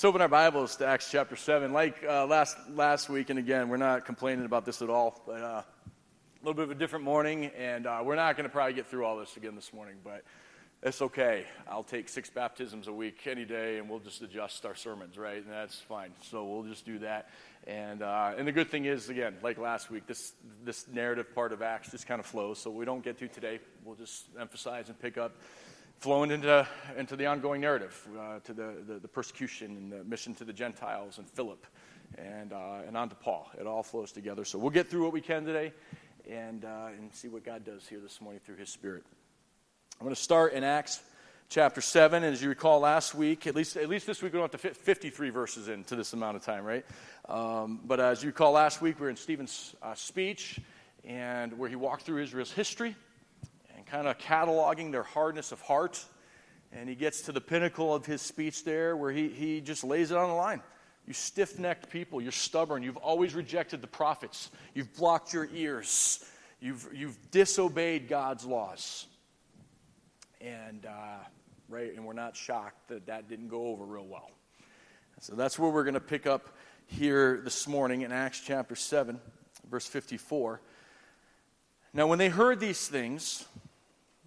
Let's open our Bibles to Acts chapter 7. Like uh, last, last week, and again, we're not complaining about this at all, but uh, a little bit of a different morning, and uh, we're not going to probably get through all this again this morning, but it's okay. I'll take six baptisms a week any day, and we'll just adjust our sermons, right? And that's fine. So we'll just do that. And, uh, and the good thing is, again, like last week, this, this narrative part of Acts just kind of flows. So we don't get to today. We'll just emphasize and pick up flowing into, into the ongoing narrative, uh, to the, the, the, persecution and the mission to the Gentiles and Philip and, uh, and on to Paul. It all flows together. So we'll get through what we can today and, uh, and see what God does here this morning through his Spirit. I'm going to start in Acts chapter 7. And as you recall last week, at least, at least this week, we don't have to fit 53 verses into this amount of time, right? Um, but as you recall last week, we are in Stephen's uh, speech and where he walked through Israel's history kind of cataloging their hardness of heart. And he gets to the pinnacle of his speech there where he, he just lays it on the line. You stiff necked people, you're stubborn, you've always rejected the prophets, you've blocked your ears, you've, you've disobeyed God's laws. And, uh, right, and we're not shocked that that didn't go over real well. So that's where we're going to pick up here this morning in Acts chapter 7, verse 54. Now, when they heard these things,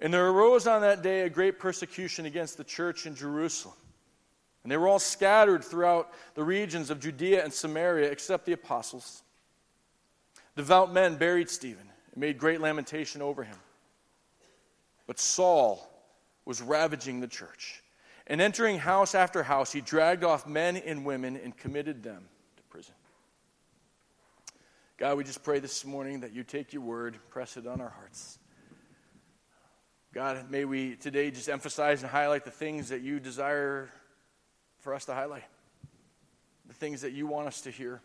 And there arose on that day a great persecution against the church in Jerusalem. And they were all scattered throughout the regions of Judea and Samaria, except the apostles. Devout men buried Stephen and made great lamentation over him. But Saul was ravaging the church. And entering house after house, he dragged off men and women and committed them to prison. God, we just pray this morning that you take your word, press it on our hearts. God, may we today just emphasize and highlight the things that you desire for us to highlight, the things that you want us to hear.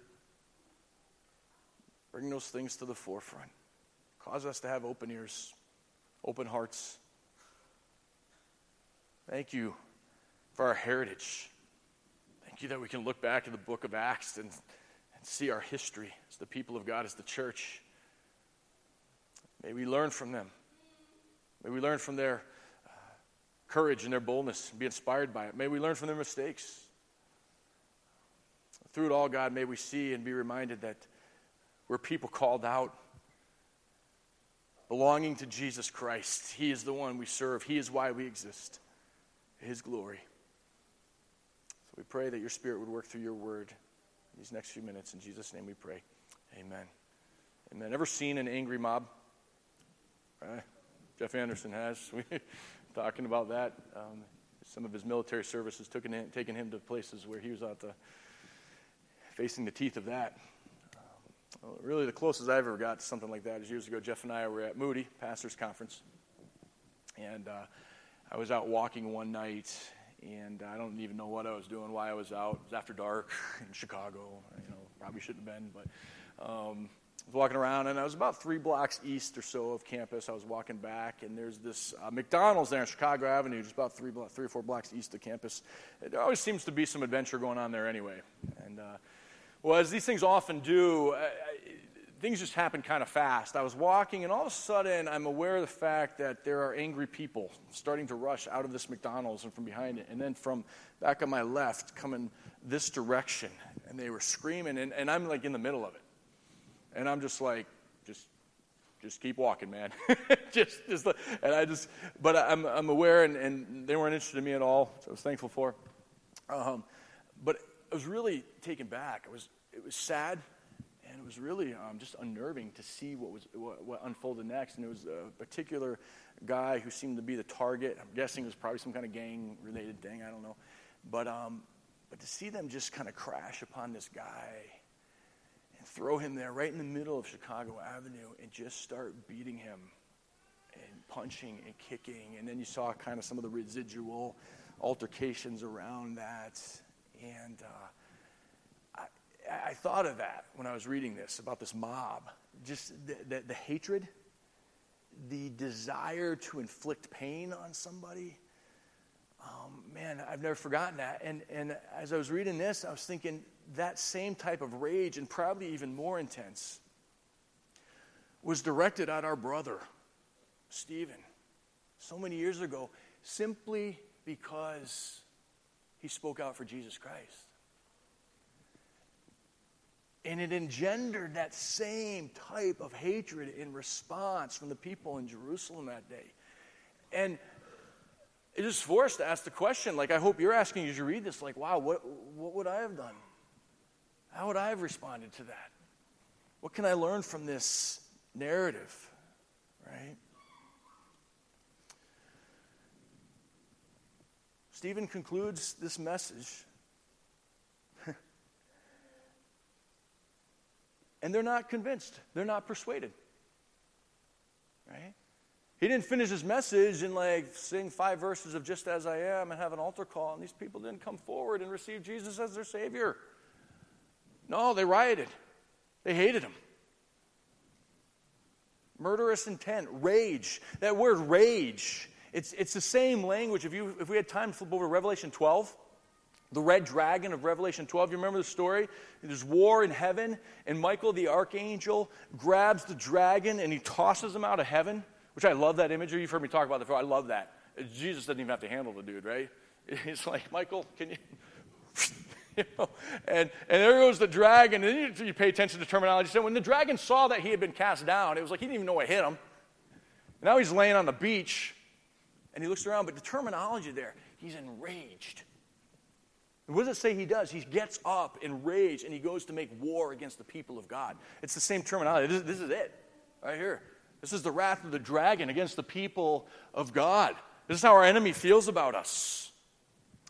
Bring those things to the forefront. Cause us to have open ears, open hearts. Thank you for our heritage. Thank you that we can look back at the book of Acts and, and see our history as the people of God, as the church. May we learn from them. May we learn from their uh, courage and their boldness and be inspired by it. May we learn from their mistakes. Through it all, God, may we see and be reminded that we're people called out, belonging to Jesus Christ. He is the one we serve, He is why we exist. His glory. So we pray that your Spirit would work through your word these next few minutes. In Jesus' name we pray. Amen. Amen. Ever seen an angry mob? Jeff Anderson has. We talking about that. Um, some of his military services took him, taken him to places where he was out facing the teeth of that. Um, really, the closest I've ever got to something like that is years ago. Jeff and I were at Moody Pastors Conference, and uh, I was out walking one night, and I don't even know what I was doing, why I was out. It was after dark in Chicago. You know, probably shouldn't have been, but. Um, I was walking around, and I was about three blocks east or so of campus. I was walking back, and there's this uh, McDonald's there on Chicago Avenue, just about three, block, three or four blocks east of campus. There always seems to be some adventure going on there anyway. And, uh, well, as these things often do, I, I, things just happen kind of fast. I was walking, and all of a sudden, I'm aware of the fact that there are angry people starting to rush out of this McDonald's and from behind it. And then from back on my left, coming this direction. And they were screaming, and, and I'm like in the middle of it. And I'm just like, just just keep walking, man. just, just, and I just, but I'm, I'm aware, and, and they weren't interested in me at all. So I was thankful for. Um, but I was really taken back. It was, it was sad, and it was really um, just unnerving to see what was what, what, unfolded next. And it was a particular guy who seemed to be the target. I'm guessing it was probably some kind of gang-related thing. I don't know, but um, but to see them just kind of crash upon this guy throw him there right in the middle of Chicago Avenue and just start beating him and punching and kicking, and then you saw kind of some of the residual altercations around that, and. Uh, I thought of that when I was reading this about this mob. Just the, the, the, hatred, the desire to inflict pain on somebody. Um, man, I've never forgotten that. And, and as I was reading this, I was thinking that same type of rage, and probably even more intense, was directed at our brother, Stephen, so many years ago, simply because he spoke out for Jesus Christ. And it engendered that same type of hatred in response from the people in Jerusalem that day. And it just forced to ask the question, like I hope you're asking as you read this, like, wow, what, what would I have done? How would I have responded to that? What can I learn from this narrative? Right? Stephen concludes this message and they're not convinced, they're not persuaded. Right? He didn't finish his message and like sing five verses of just as I am and have an altar call, and these people didn't come forward and receive Jesus as their Savior. No, they rioted. They hated him. Murderous intent, rage. That word rage, it's, it's the same language. If, you, if we had time to flip over Revelation 12, the red dragon of Revelation 12. You remember the story? There's war in heaven, and Michael the archangel grabs the dragon and he tosses him out of heaven, which I love that imagery. You've heard me talk about before. I love that. Jesus doesn't even have to handle the dude, right? He's like, Michael, can you. You know, and, and there goes the dragon. And you, you pay attention to terminology. So when the dragon saw that he had been cast down, it was like he didn't even know what hit him. And now he's laying on the beach and he looks around, but the terminology there, he's enraged. What does it say he does? He gets up in rage and he goes to make war against the people of God. It's the same terminology. This, this is it, right here. This is the wrath of the dragon against the people of God. This is how our enemy feels about us.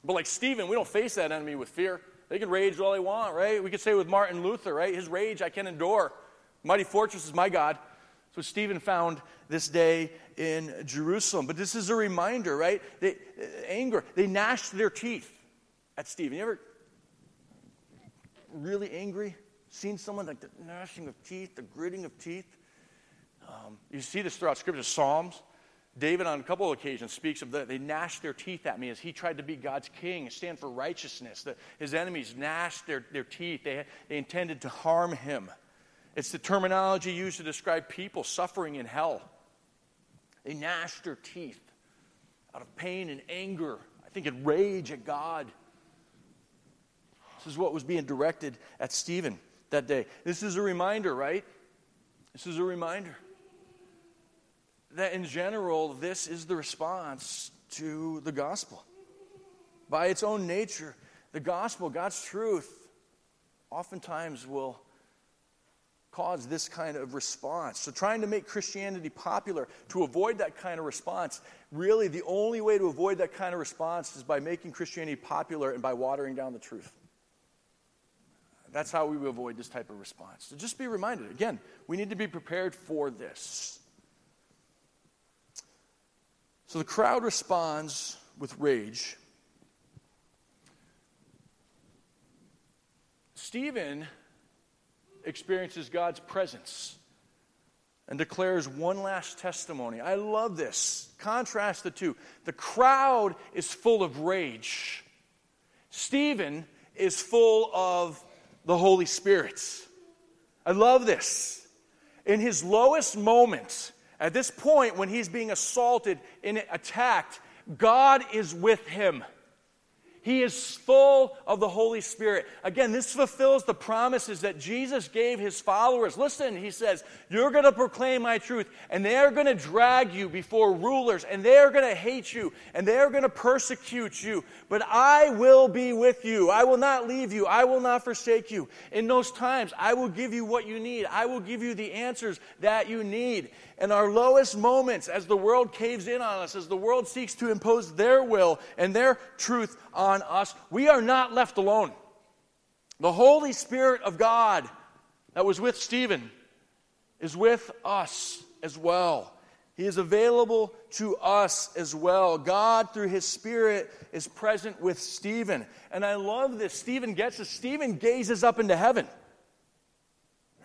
But like Stephen, we don't face that enemy with fear. They can rage all they want, right? We could say with Martin Luther, right? His rage I can endure. Mighty fortress is my God. That's what Stephen found this day in Jerusalem. But this is a reminder, right? They, anger, they gnashed their teeth at Stephen. You ever really angry? Seen someone like the gnashing of teeth, the gritting of teeth? Um, you see this throughout Scripture. Psalms. David, on a couple of occasions, speaks of that. They gnashed their teeth at me as he tried to be God's king, and stand for righteousness. The, his enemies gnashed their, their teeth. They, they intended to harm him. It's the terminology used to describe people suffering in hell. They gnashed their teeth out of pain and anger, I think, in rage at God. This is what was being directed at Stephen that day. This is a reminder, right? This is a reminder that in general, this is the response to the gospel. By its own nature, the gospel, God's truth, oftentimes will cause this kind of response. So, trying to make Christianity popular to avoid that kind of response, really the only way to avoid that kind of response is by making Christianity popular and by watering down the truth. That's how we avoid this type of response. So just be reminded again, we need to be prepared for this. So the crowd responds with rage. Stephen experiences God's presence and declares one last testimony. I love this. Contrast the two. The crowd is full of rage, Stephen is full of the Holy Spirit. I love this. In his lowest moment, at this point when he's being assaulted and attacked, God is with him. He is full of the Holy Spirit. Again, this fulfills the promises that Jesus gave his followers. Listen, he says, You're going to proclaim my truth, and they're going to drag you before rulers, and they're going to hate you, and they're going to persecute you. But I will be with you. I will not leave you. I will not forsake you. In those times, I will give you what you need. I will give you the answers that you need. In our lowest moments, as the world caves in on us, as the world seeks to impose their will and their truth on us, we are not left alone. The Holy Spirit of God that was with Stephen is with us as well. He is available to us as well. God, through His Spirit, is present with Stephen. And I love this. Stephen gets this. Stephen gazes up into heaven.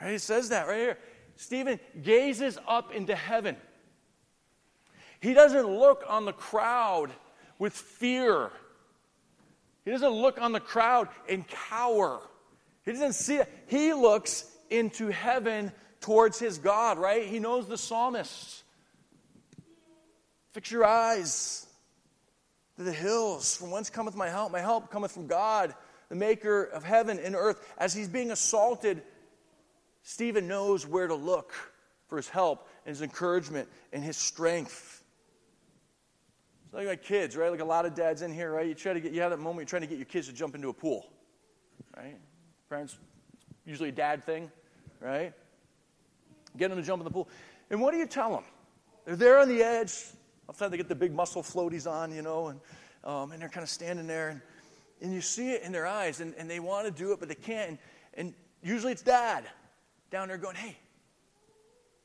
Right? He says that right here. Stephen gazes up into heaven. He doesn't look on the crowd with fear. He doesn't look on the crowd and cower. He doesn't see it. He looks into heaven towards his God, right? He knows the psalmists. Fix your eyes to the hills. From whence cometh my help? My help cometh from God, the maker of heaven and earth. As he's being assaulted, Stephen knows where to look for his help and his encouragement and his strength. It's like my kids, right? Like a lot of dads in here, right? You try to get you have that moment you're trying to get your kids to jump into a pool. Right? Parents usually a dad thing, right? Get them to jump in the pool. And what do you tell them? They're there on the edge. Sometimes they get the big muscle floaties on, you know, and, um, and they're kind of standing there. And, and you see it in their eyes, and, and they want to do it, but they can't. And, and usually it's dad down there going, hey,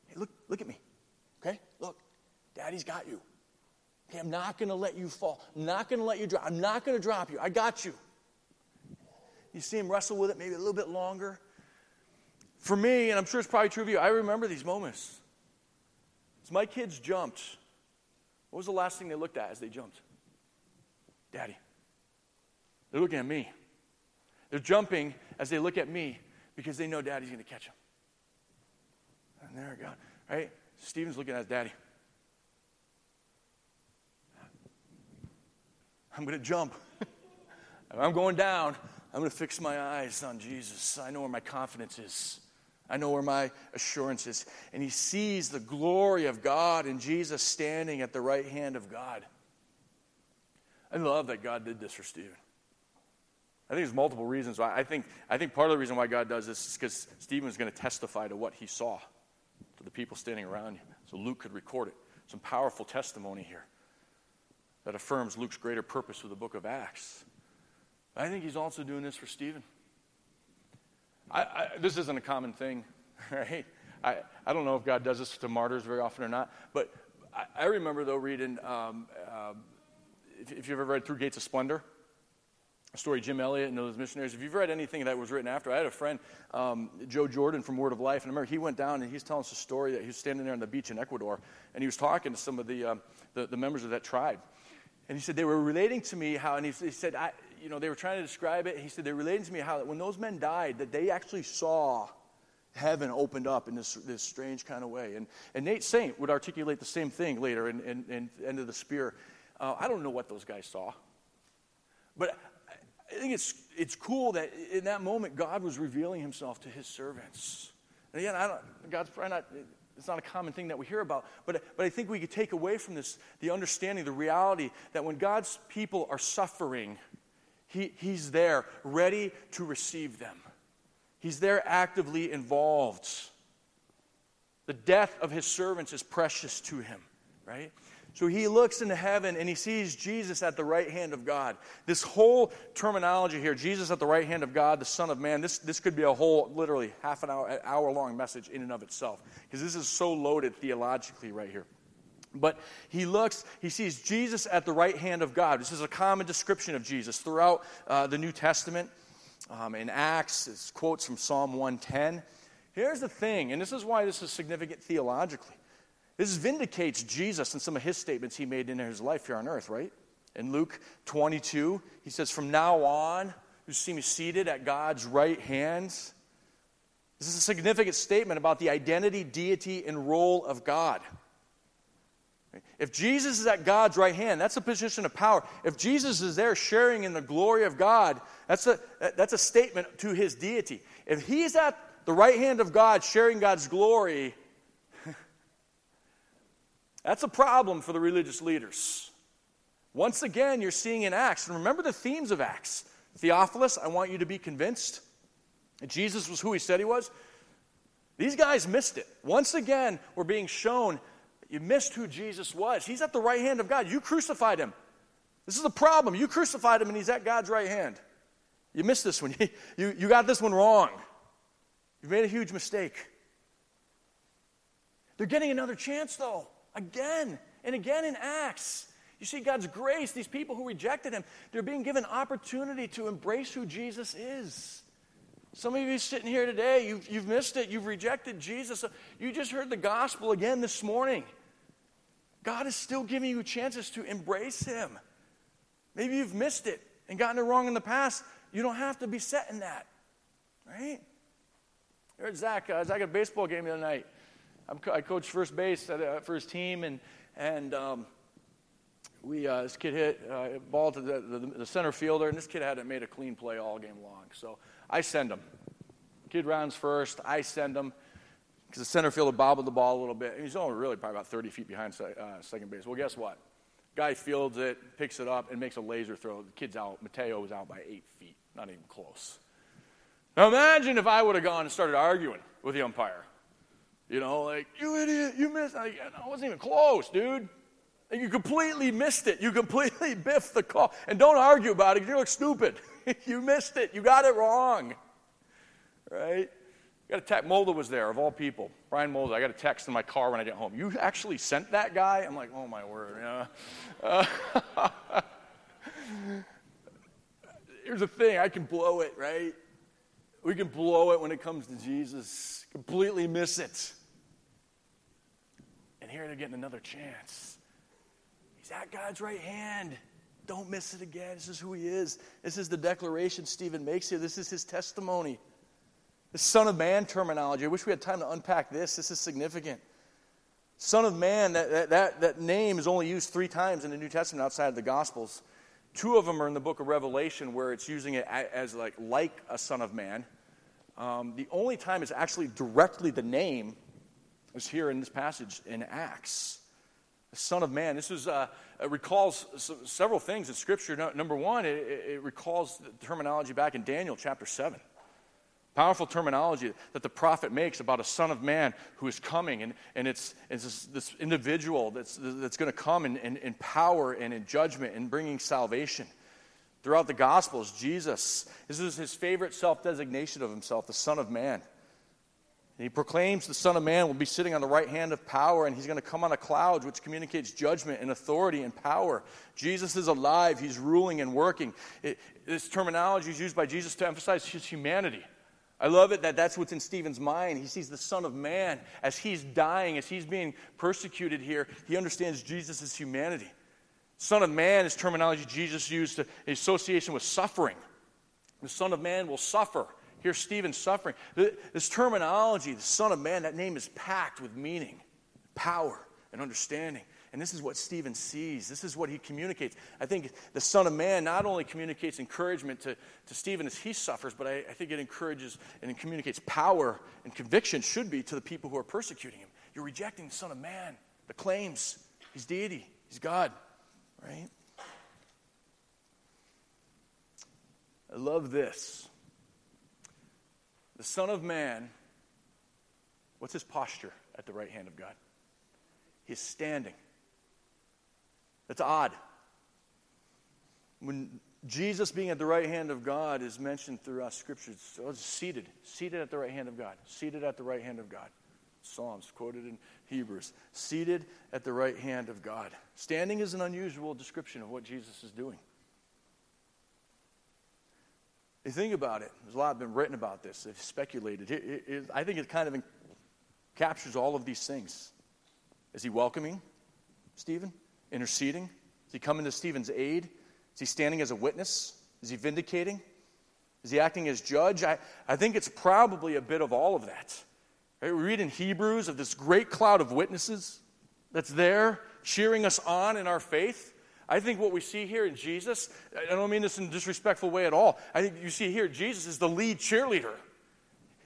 hey, look, look at me. Okay? Look, daddy's got you. Okay, I'm not going to let you fall. I'm not going to let you drop. I'm not going to drop you. I got you. You see him wrestle with it maybe a little bit longer. For me, and I'm sure it's probably true of you, I remember these moments. As my kids jumped, what was the last thing they looked at as they jumped? Daddy. They're looking at me. They're jumping as they look at me because they know daddy's going to catch them. And there we go. Right? Stephen's looking at his daddy. I'm going to jump. I'm going down. I'm going to fix my eyes on Jesus. I know where my confidence is. I know where my assurance is. And he sees the glory of God and Jesus standing at the right hand of God. I love that God did this for Stephen. I think there's multiple reasons why. I think, I think part of the reason why God does this is because Stephen is going to testify to what he saw to the people standing around him. So Luke could record it. Some powerful testimony here that affirms Luke's greater purpose with the book of Acts. I think he's also doing this for Stephen. I, I, this isn't a common thing, right? I, I don't know if God does this to martyrs very often or not, but I, I remember, though, reading, um, uh, if, if, you've ever read Through Gates of Splendor, story Jim Elliot and those missionaries. If you've read anything that was written after, I had a friend, um, Joe Jordan from Word of Life, and I remember he went down and he's telling us a story that he was standing there on the beach in Ecuador, and he was talking to some of the, um, the, the, members of that tribe. And he said, they were relating to me how, and he, he said, I, you know, they were trying to describe it. He said, they're relating to me how that when those men died, that they actually saw heaven opened up in this, this strange kind of way. And, and Nate Saint would articulate the same thing later in, in, in End of the Spear. Uh, I don't know what those guys saw. But I think it's, it's cool that in that moment, God was revealing himself to his servants. And again, I don't, God's probably not, it's not a common thing that we hear about, but, but I think we could take away from this the understanding, the reality that when God's people are suffering, he, He's there, ready to receive them. He's there actively involved. The death of his servants is precious to him, right? So he looks into heaven and he sees Jesus at the right hand of God. This whole terminology here, Jesus at the right hand of God, the Son of Man, this, this could be a whole, literally half an hour, hour long message in and of itself. Because this is so loaded theologically right here. But he looks, he sees Jesus at the right hand of God. This is a common description of Jesus throughout uh, the New Testament. Um, in Acts, it's quotes from Psalm 110. Here's the thing, and this is why this is significant theologically. This vindicates Jesus and some of his statements he made in his life here on earth, right? In Luke 22, he says, From now on, you see me seated at God's right hand. This is a significant statement about the identity, deity, and role of God. If Jesus is at God's right hand, that's a position of power. If Jesus is there sharing in the glory of God, that's a, that's a statement to his deity. If he's at the right hand of God sharing God's glory, that's a problem for the religious leaders. Once again, you're seeing in Acts, and remember the themes of Acts. Theophilus, I want you to be convinced that Jesus was who he said he was. These guys missed it. Once again, we're being shown you missed who Jesus was. He's at the right hand of God. You crucified him. This is the problem. You crucified him and he's at God's right hand. You missed this one. you, you got this one wrong. You've made a huge mistake. They're getting another chance, though, again and again in Acts. You see God's grace, these people who rejected him, they're being given opportunity to embrace who Jesus is. Some of you sitting here today, you've, you've missed it. You've rejected Jesus. You just heard the gospel again this morning. God is still giving you chances to embrace Him. Maybe you've missed it and gotten it wrong in the past. You don't have to be set in that, right? I heard Zach. Uh, Zach at a baseball game the other night. I'm, i coach first base at, uh, for his team, and and um, we uh, this kid hit uh, ball to the, the, the, center fielder, and this kid hadn't made a clean play all game long. So I send him. Kid rounds first. I send him because the center fielder bobbled the ball a little bit. and He's only really probably about 30 feet behind uh, second base. Well, guess what? Guy fields it, picks it up, and makes a laser throw. The kid's out. Mateo was out by eight feet. Not even close. Now imagine if I would have gone and started arguing with the umpire. You know, like, you idiot, you missed. I, I wasn't even close, dude. And you completely missed it. You completely biffed the call. And don't argue about it. You look stupid. you missed it. You got it wrong. Right? I got a text. Mulder was there, of all people. Brian Mulder. I got a text in my car when I get home. You actually sent that guy? I'm like, oh my word. Yeah. Uh, here's the thing I can blow it, right? We can blow it when it comes to Jesus, completely miss it. And here they're getting another chance. He's at God's right hand. Don't miss it again. This is who he is. This is the declaration Stephen makes here. This is his testimony. The Son of Man terminology. I wish we had time to unpack this. This is significant. Son of Man, that, that, that name is only used three times in the New Testament outside of the Gospels. Two of them are in the book of Revelation where it's using it as like, like a Son of Man. Um, the only time it's actually directly the name is here in this passage in Acts. The Son of Man. This is, uh, recalls several things in Scripture. No, number one, it, it recalls the terminology back in Daniel chapter 7. Powerful terminology that the prophet makes about a son of man who is coming, and, and it's, it's this, this individual that's, that's going to come in, in, in power and in judgment and bringing salvation. Throughout the Gospels, Jesus, this is his favorite self designation of himself, the Son of Man. And he proclaims the Son of Man will be sitting on the right hand of power, and he's going to come on a cloud, which communicates judgment and authority and power. Jesus is alive, he's ruling and working. It, this terminology is used by Jesus to emphasize his humanity. I love it that that's what's in Stephen's mind. He sees the Son of Man as he's dying, as he's being persecuted here. He understands Jesus' humanity. Son of Man is terminology Jesus used to, in association with suffering. The Son of Man will suffer. Here's Stephen suffering. This terminology, the Son of Man, that name is packed with meaning, power, and understanding. And this is what Stephen sees. This is what he communicates. I think the Son of Man not only communicates encouragement to, to Stephen as he suffers, but I, I think it encourages and communicates power and conviction, should be, to the people who are persecuting him. You're rejecting the Son of Man, the claims. He's deity, he's God right? I love this. The Son of Man, what's his posture at the right hand of God? He's standing. That's odd. When Jesus being at the right hand of God is mentioned throughout Scripture, it's seated, seated at the right hand of God, seated at the right hand of God. Psalms quoted in Hebrews, seated at the right hand of God. Standing is an unusual description of what Jesus is doing. You think about it, there's a lot been written about this, they've speculated. It, it, it, I think it kind of captures all of these things. Is he welcoming Stephen? Interceding? Is he coming to Stephen's aid? Is he standing as a witness? Is he vindicating? Is he acting as judge? I, I think it's probably a bit of all of that. Right? We read in Hebrews of this great cloud of witnesses that's there cheering us on in our faith. I think what we see here in Jesus, I don't mean this in a disrespectful way at all. I think you see here, Jesus is the lead cheerleader.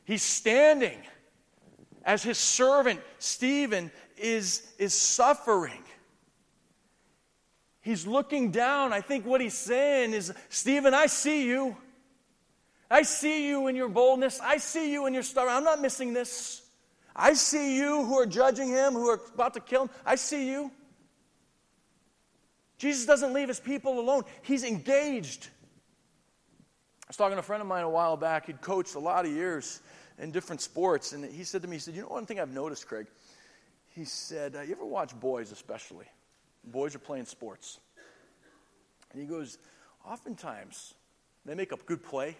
He's standing as his servant, Stephen, is, is suffering. He's looking down. I think what he's saying is, Stephen, I see you. I see you in your boldness. I see you in your star. I'm not missing this. I see you who are judging him, who are about to kill him. I see you. Jesus doesn't leave his people alone, he's engaged. I was talking to a friend of mine a while back. He'd coached a lot of years in different sports. And he said to me, he said, You know one thing I've noticed, Craig? He said, uh, You ever watch boys, especially? Boys are playing sports. And he goes, Oftentimes, they make a good play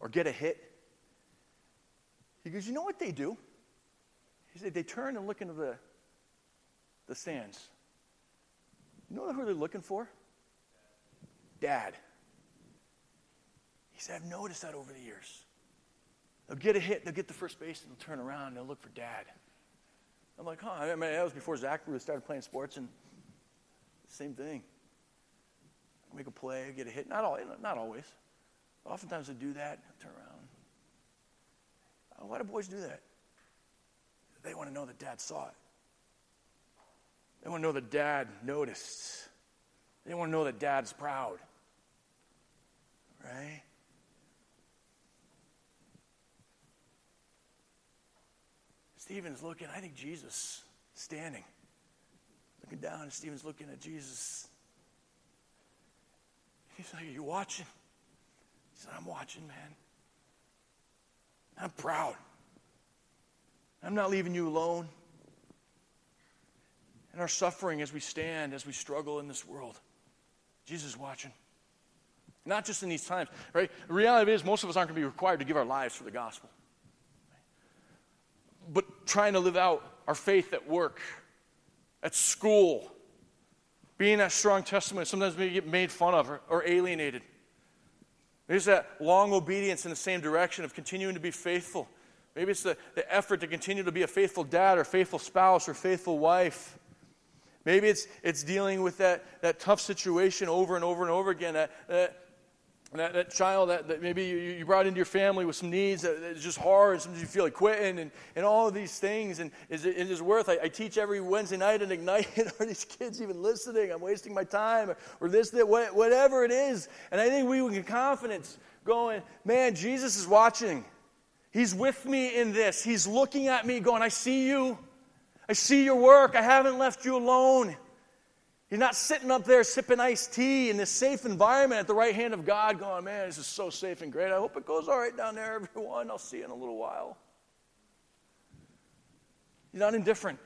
or get a hit. He goes, You know what they do? He said, They turn and look into the, the stands. You know who they're looking for? Dad. He said, I've noticed that over the years. They'll get a hit, they'll get the first base, and they'll turn around and they'll look for dad. I'm like, huh? I mean, that was before Zach really started playing sports, and same thing. Make a play, get a hit. Not, all, not always. Oftentimes they do that, turn around. Why do boys do that? They want to know that dad saw it. They want to know that dad noticed. They want to know that dad's proud. Right? Stephen's looking, I think Jesus standing, looking down, and Stephen's looking at Jesus. He's like, Are you watching? He said, I'm watching, man. I'm proud. I'm not leaving you alone. In our suffering as we stand, as we struggle in this world, Jesus is watching. Not just in these times, right? The reality is, most of us aren't going to be required to give our lives for the gospel but trying to live out our faith at work, at school, being that strong testimony. Sometimes we get made fun of or, or alienated. There's that long obedience in the same direction of continuing to be faithful. Maybe it's the, the effort to continue to be a faithful dad or faithful spouse or faithful wife. Maybe it's, it's dealing with that, that tough situation over and over and over again, that, that that, that child that, that maybe you, you brought into your family with some needs that, that is just hard, sometimes you feel like quitting, and, and all of these things. And is it, it is worth, I, I teach every Wednesday night at Ignite. Are these kids even listening? I'm wasting my time, or, this, that, whatever it is. And I think we with confidence going, man, Jesus is watching. He's with me in this. He's looking at me going, I see you. I see your work. I haven't left you alone. You're not sitting up there sipping iced tea in this safe environment at the right hand of God, going, man, this is so safe and great. I hope it goes all right down there, everyone. I'll see you in a little while. You're not indifferent.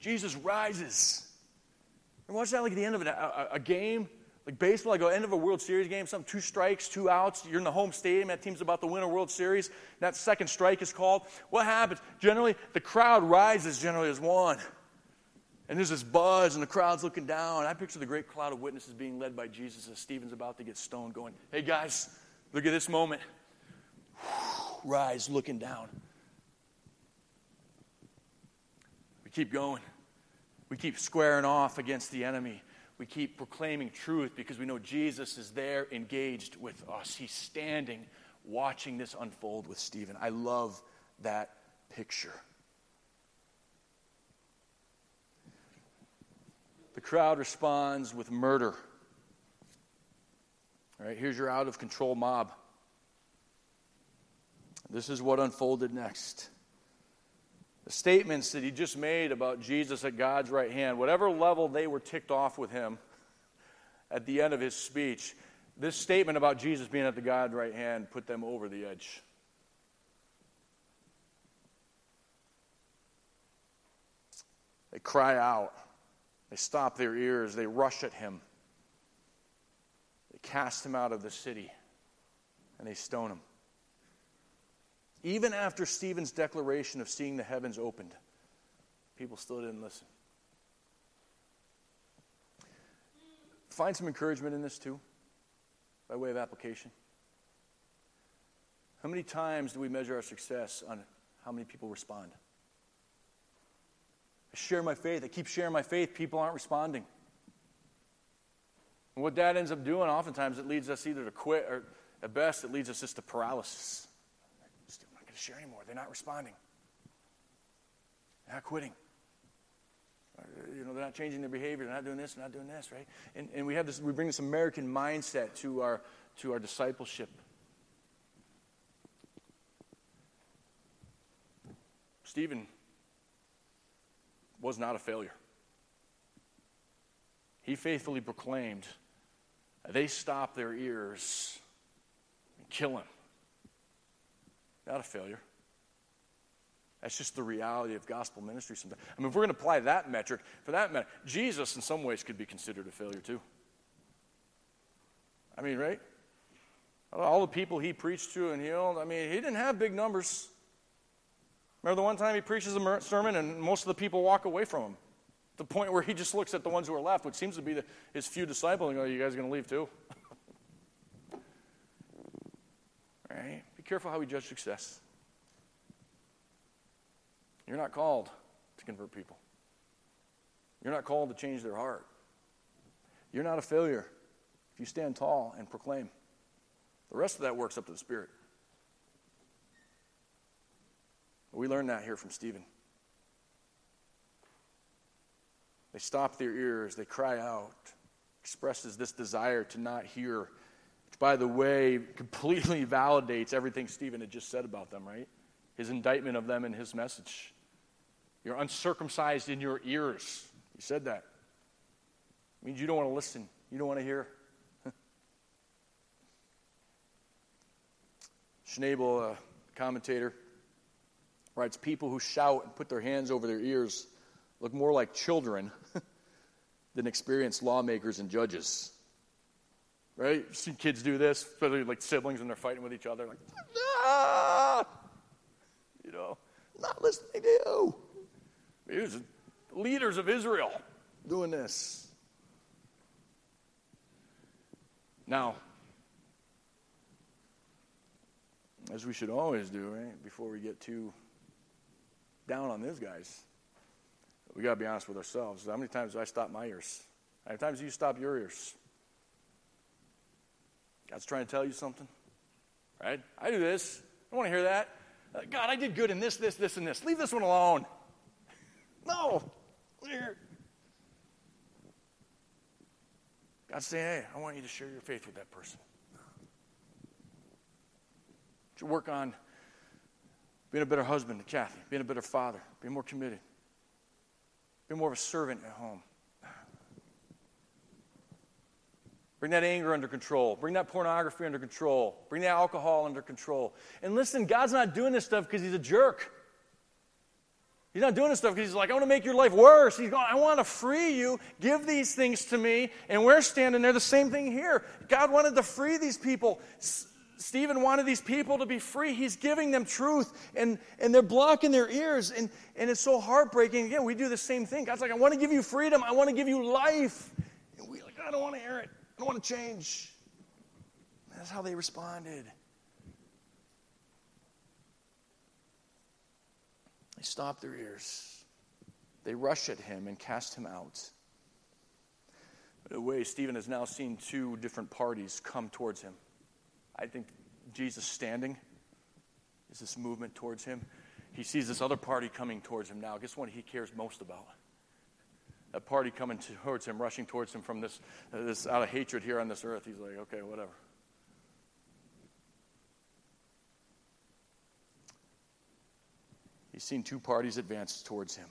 Jesus rises. And watch that like at the end of a, a, a game, like baseball, like the end of a World Series game, some two strikes, two outs. You're in the home stadium. That team's about to win a World Series. That second strike is called. What happens? Generally, the crowd rises generally as one. And there's this buzz, and the crowd's looking down. I picture the great cloud of witnesses being led by Jesus as Stephen's about to get stoned, going, Hey guys, look at this moment. Rise, looking down. We keep going. We keep squaring off against the enemy. We keep proclaiming truth because we know Jesus is there engaged with us. He's standing, watching this unfold with Stephen. I love that picture. The crowd responds with murder. All right, here's your out of control mob. This is what unfolded next. The statements that he just made about Jesus at God's right hand, whatever level they were ticked off with him at the end of his speech, this statement about Jesus being at the God's right hand put them over the edge. They cry out. They stop their ears, they rush at him. They cast him out of the city, and they stone him. Even after Stephen's declaration of seeing the heavens opened, people still didn't listen. Find some encouragement in this too, by way of application. How many times do we measure our success on how many people respond? I share my faith. I keep sharing my faith. People aren't responding. And what that ends up doing, oftentimes, it leads us either to quit or, at best, it leads us just to paralysis. I'm not going to share anymore. They're not responding. They're not quitting. Uh, you know, they're not changing their behavior. They're not doing this. They're not doing this, right? And, and we have this. We bring this American mindset to our to our discipleship. Stephen was not a failure. He faithfully proclaimed, they stop their ears and kill him. Not a failure. That's just the reality of gospel ministry sometimes. I mean, if we're going to apply that metric, for that matter, Jesus in some ways could be considered a failure too. I mean, right? All the people he preached to and healed, I mean, he didn't have big numbers. Remember the one time he preaches a sermon and most of the people walk away from him? The point where he just looks at the ones who are left, which seems to be the, his few disciples, and go, You guys going to leave too? right? Be careful how we judge success. You're not called to convert people, you're not called to change their heart. You're not a failure if you stand tall and proclaim. The rest of that works up to the Spirit. We learned that here from Stephen. They stop their ears, they cry out, expresses this desire to not hear, which, by the way, completely validates everything Stephen had just said about them, right? His indictment of them in his message. You're uncircumcised in your ears. He said that. It means you don't want to listen, you don't want to hear. Schnabel, commentator, writes People who shout and put their hands over their ears look more like children than experienced lawmakers and judges. Right? You see kids do this, especially like siblings when they're fighting with each other, like, ah! You know, not listening to you. Here's leaders of Israel doing this. Now, as we should always do, right, before we get too down on these guys, we got to be honest with ourselves. How many times do I stop my ears? How many times do you stop your ears? God's trying to tell you something, right? I do this. I don't want to hear that. Uh, God, I did good in this, this, this, and this. Leave this one alone. No. God's saying, hey, I want you to share your faith with that person. To work on being a better husband to Kathy, being a better father, being more committed, being more of a servant at home. Bring that anger under control. Bring that pornography under control. Bring that alcohol under control. And listen, God's not doing this stuff because he's a jerk. He's not doing this stuff because he's like, I want to make your life worse. He's going, I want to free you. Give these things to me. And we're standing there, the same thing here. God wanted to free these people. Stephen wanted these people to be free. He's giving them truth, and, and they're blocking their ears. And, and it's so heartbreaking. Again, we do the same thing. God's like, I want to give you freedom. I want to give you life. And we're like, I don't want to hear it. I want to change. That's how they responded. They stop their ears. They rush at him and cast him out. By the way, Stephen has now seen two different parties come towards him. I think Jesus standing is this movement towards him. He sees this other party coming towards him now. Guess what he cares most about? That party coming towards him, rushing towards him from this, uh, this out of hatred here on this earth. He's like, okay, whatever. He's seen two parties advance towards him.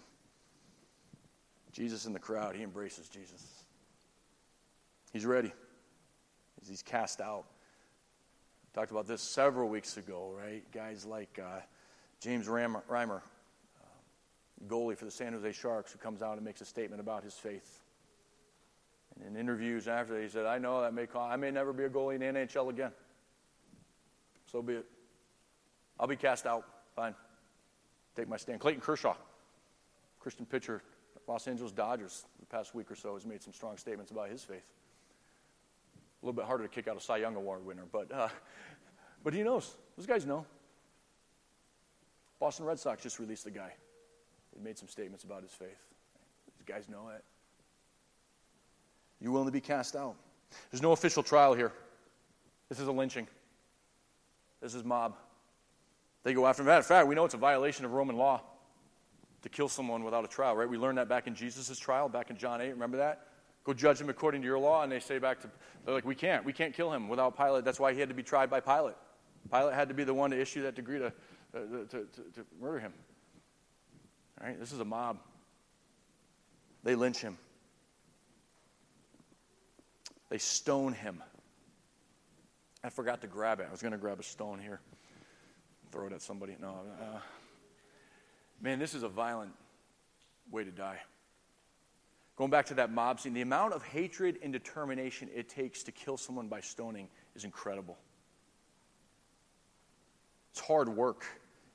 Jesus in the crowd, he embraces Jesus. He's ready. He's cast out. Talked about this several weeks ago, right? Guys like uh, James Reimer, goalie for the San Jose Sharks, who comes out and makes a statement about his faith. And in interviews after that, he said, I know that may call, I may never be a goalie in the NHL again. So be it. I'll be cast out. Fine. Take my stand. Clayton Kershaw, Christian pitcher, Los Angeles Dodgers, the past week or so, has made some strong statements about his faith. A little bit harder to kick out a Cy Young Award winner, but, uh, but he knows. Those guys know. Boston Red Sox just released a guy. He made some statements about his faith. These guys know it. You willing to be cast out? There's no official trial here. This is a lynching. This is mob. They go after him. Matter of fact, we know it's a violation of Roman law to kill someone without a trial, right? We learned that back in Jesus' trial, back in John 8. Remember that? Go judge him according to your law. And they say back to, they're like, we can't. We can't kill him without Pilate. That's why he had to be tried by Pilate. Pilate had to be the one to issue that decree to, uh, to, to, to murder him. Right? This is a mob. They lynch him, they stone him. I forgot to grab it. I was going to grab a stone here, throw it at somebody. No. Uh, man, this is a violent way to die. Going back to that mob scene, the amount of hatred and determination it takes to kill someone by stoning is incredible. It's hard work.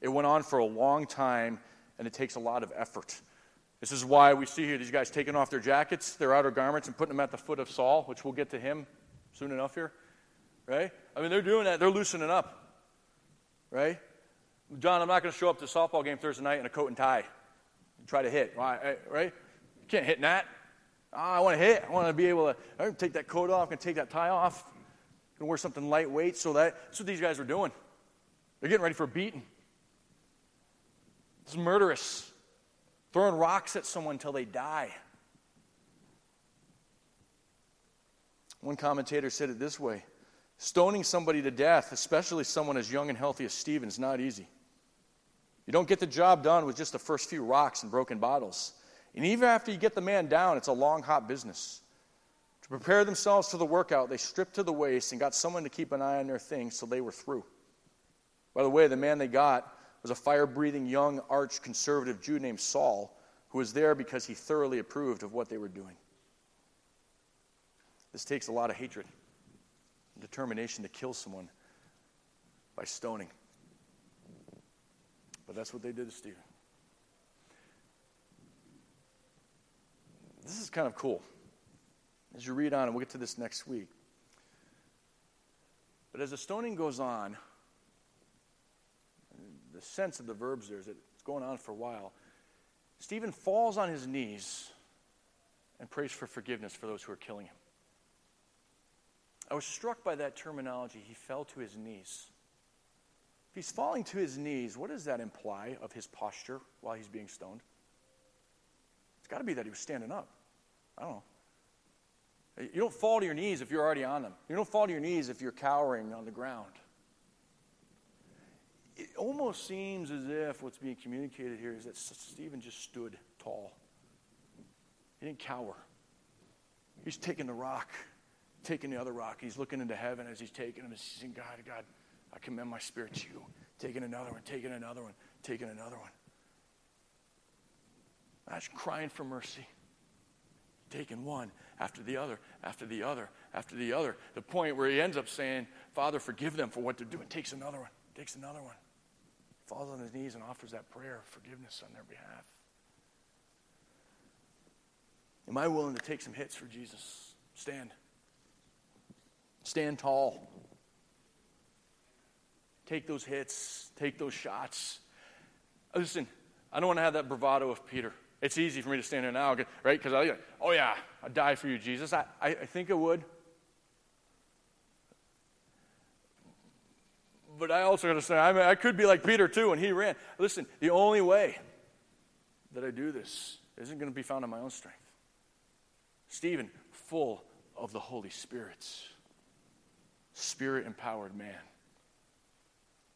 It went on for a long time, and it takes a lot of effort. This is why we see here these guys taking off their jackets, their outer garments, and putting them at the foot of Saul, which we'll get to him soon enough here right? I mean, they're doing that. They're loosening up, right? John, I'm not going to show up to the softball game Thursday night in a coat and tie and try to hit, right? You can't hit that. Oh, I want to hit. I want to be able to I take that coat off, and take that tie off, and wear something lightweight. So that, that's what these guys are doing. They're getting ready for a beating. It's murderous. Throwing rocks at someone until they die. One commentator said it this way Stoning somebody to death, especially someone as young and healthy as Stephen, is not easy. You don't get the job done with just the first few rocks and broken bottles. And even after you get the man down, it's a long, hot business. To prepare themselves for the workout, they stripped to the waist and got someone to keep an eye on their things so they were through. By the way, the man they got was a fire breathing young arch conservative Jew named Saul, who was there because he thoroughly approved of what they were doing. This takes a lot of hatred and determination to kill someone by stoning. But that's what they did to Stephen. This is kind of cool. As you read on, and we'll get to this next week. But as the stoning goes on, the sense of the verbs there is that it's going on for a while. Stephen falls on his knees and prays for forgiveness for those who are killing him. I was struck by that terminology. He fell to his knees. If he's falling to his knees, what does that imply of his posture while he's being stoned? It's got to be that he was standing up. I don't know. You don't fall to your knees if you're already on them. You don't fall to your knees if you're cowering on the ground. It almost seems as if what's being communicated here is that Stephen just stood tall. He didn't cower. He's taking the rock taking the other rock. He's looking into heaven as he's taking them. He's saying, God, God, I commend my spirit to you. Taking another one, taking another one, taking another one. Imagine crying for mercy. Taking one after the other, after the other, after the other. The point where he ends up saying, Father, forgive them for what they're doing. Takes another one, takes another one. Falls on his knees and offers that prayer of forgiveness on their behalf. Am I willing to take some hits for Jesus? Stand. Stand tall. Take those hits, take those shots. Uh, listen, I don't want to have that bravado of Peter. It's easy for me to stand here now, right? Because I, oh yeah, I'd die for you, Jesus. I, I, I think I would. But I also got to say, I, mean, I could be like Peter too, and he ran. Listen, the only way that I do this isn't going to be found in my own strength. Stephen, full of the Holy Spirit spirit empowered man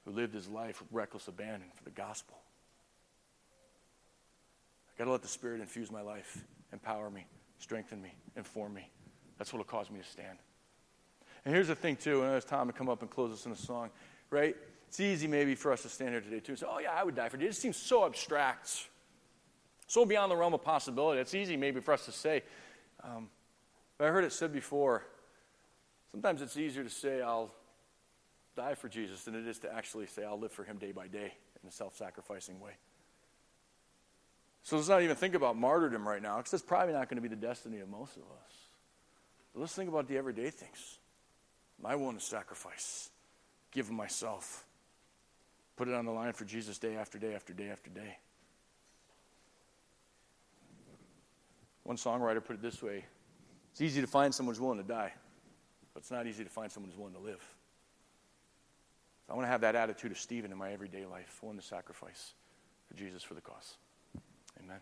who lived his life with reckless abandon for the gospel. I got to let the Spirit infuse my life, empower me, strengthen me, inform me. That's what will cause me to stand. And here's the thing, too, and it's time to come up and close us in a song, right? It's easy maybe for us to stand here today, too, and say, oh, yeah, I would die for you. It seems so abstract, so beyond the realm of possibility. It's easy maybe for us to say. Um, but I heard it said before Sometimes it's easier to say, I'll die for Jesus than it is to actually say, I'll live for him day by day in a self sacrificing way. So let's not even think about martyrdom right now, because that's probably not going to be the destiny of most of us. But let's think about the everyday things. I willing to sacrifice, give myself, put it on the line for Jesus day after day after day after day. One songwriter put it this way it's easy to find someone's willing to die, but it's not easy to find someone who's willing to live. So I want to have that attitude of Stephen in my everyday life, willing to sacrifice for Jesus for the cause. Amen.